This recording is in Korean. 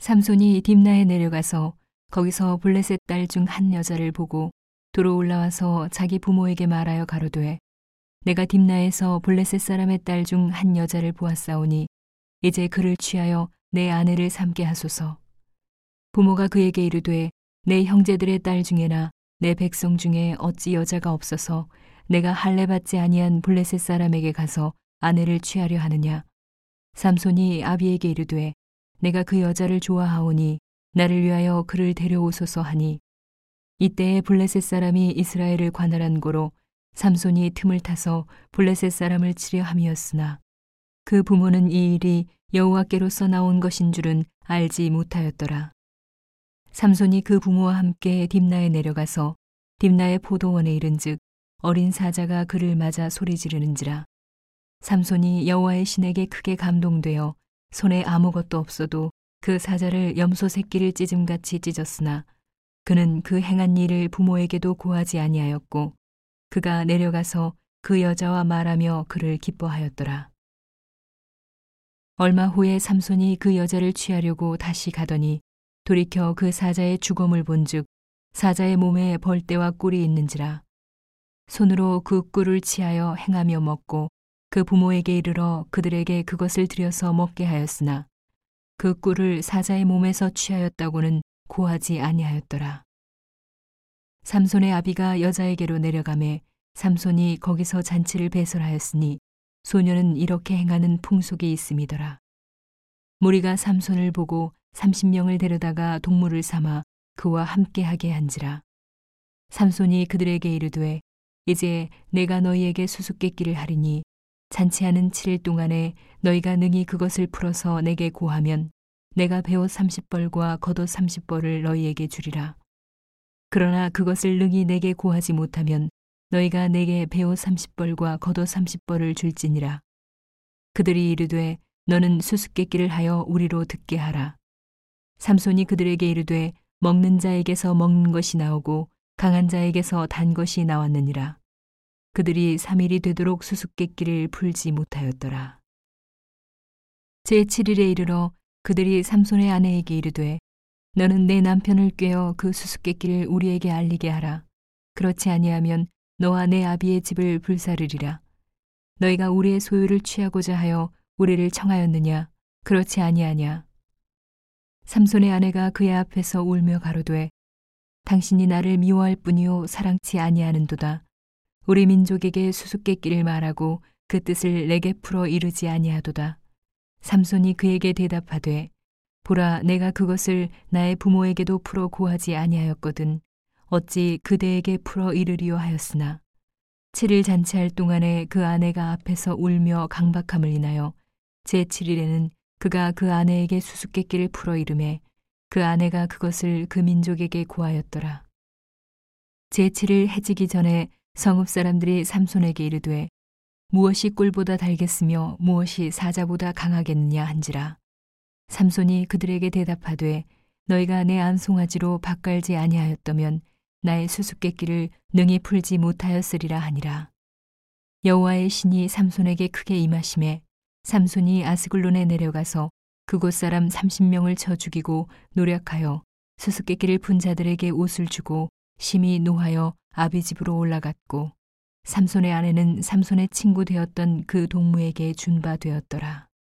삼손이 딥나에 내려가서 거기서 블레셋 딸 중 한 여자를 보고 도로 올라와서 자기 부모에게 말하여 가로되 내가 딥나에서 블레셋 사람의 딸 중 한 여자를 보았사오니 이제 그를 취하여 내 아내를 삼게 하소서. 부모가 그에게 이르되 내 형제들의 딸 중에나 내 백성 중에 어찌 여자가 없어서 내가 할례 받지 아니한 블레셋 사람에게 가서 아내를 취하려 하느냐. 삼손이 아비에게 이르되 내가 그 여자를 좋아하오니 나를 위하여 그를 데려오소서 하니 이때에 블레셋 사람이 이스라엘을 관할한 고로 삼손이 틈을 타서 블레셋 사람을 치려 함이었으나 그 부모는 이 일이 여호와께로서 나온 것인 줄은 알지 못하였더라. 삼손이 그 부모와 함께 딥나에 내려가서 딥나의 포도원에 이른즉 어린 사자가 그를 맞아 소리 지르는지라 삼손이 여호와의 신에게 크게 감동되어 손에 아무것도 없어도 그 사자를 염소 새끼를 찢음같이 찢었으나 그는 그 행한 일을 부모에게도 고하지 아니하였고 그가 내려가서 그 여자와 말하며 그를 기뻐하였더라. 얼마 후에 삼손이 그 여자를 취하려고 다시 가더니 돌이켜 그 사자의 죽음을 본즉 사자의 몸에 벌떼와 꿀이 있는지라 손으로 그 꿀을 치하여 행하며 먹고 그 부모에게 이르러 그들에게 그것을 들여서 먹게 하였으나 그 꿀을 사자의 몸에서 취하였다고는 고하지 아니하였더라. 삼손의 아비가 여자에게로 내려가매 삼손이 거기서 잔치를 배설하였으니 소녀는 이렇게 행하는 풍속이 있음이더라. 무리가 삼손을 보고 삼십 명을 데려다가 동물을 삼아 그와 함께하게 한지라. 삼손이 그들에게 이르되 이제 내가 너희에게 수수께끼를 하리니 잔치하는 7일 동안에 너희가 능히 그것을 풀어서 내게 고하면 내가 배옷 30벌과 겉옷 30벌을 너희에게 주리라. 그러나 그것을 능히 내게 고하지 못하면 너희가 내게 배옷 30벌과 겉옷 30벌을 줄지니라. 그들이 이르되 너는 수수께끼를 하여 우리로 듣게 하라. 삼손이 그들에게 이르되 먹는 자에게서 먹는 것이 나오고 강한 자에게서 단 것이 나왔느니라. 그들이 3일이 되도록 수수께끼를 풀지 못하였더라. 제7일에 이르러 그들이 삼손의 아내에게 이르되 너는 내 남편을 꿰어 그 수수께끼를 우리에게 알리게 하라. 그렇지 아니하면 너와 내 아비의 집을 불사르리라. 너희가 우리의 소유를 취하고자 하여 우리를 청하였느냐? 그렇지 아니하냐? 삼손의 아내가 그의 앞에서 울며 가로되 당신이 나를 미워할 뿐이요 사랑치 아니하는도다. 우리 민족에게 수수께끼를 말하고 그 뜻을 내게 풀어 이르지 아니하도다. 삼손이 그에게 대답하되 보라 내가 그것을 나의 부모에게도 풀어 고하지 아니하였거든 어찌 그대에게 풀어 이르리요 하였으나 7일 잔치할 동안에 그 아내가 앞에서 울며 강박함을 인하여 제7일에는 그가 그 아내에게 수수께끼를 풀어 이름에 그 아내가 그것을 그 민족에게 고하였더라. 제7일 해지기 전에 성읍 사람들이 삼손에게 이르되 무엇이 꿀보다 달겠으며 무엇이 사자보다 강하겠느냐 한지라. 삼손이 그들에게 대답하되 너희가 내 안송아지로 밭갈지 아니하였다면 나의 수수께끼를 능히 풀지 못하였으리라 하니라. 여호와의 신이 삼손에게 크게 임하심에 삼손이 아스글론에 내려가서 그곳 사람 30명을 쳐 죽이고 노력하여 수수께끼를 푼 자들에게 옷을 주고 심히 노하여 아비 집으로 올라갔고 삼손의 아내는 삼손의 친구 되었던 그 동무에게 준바 되었더라.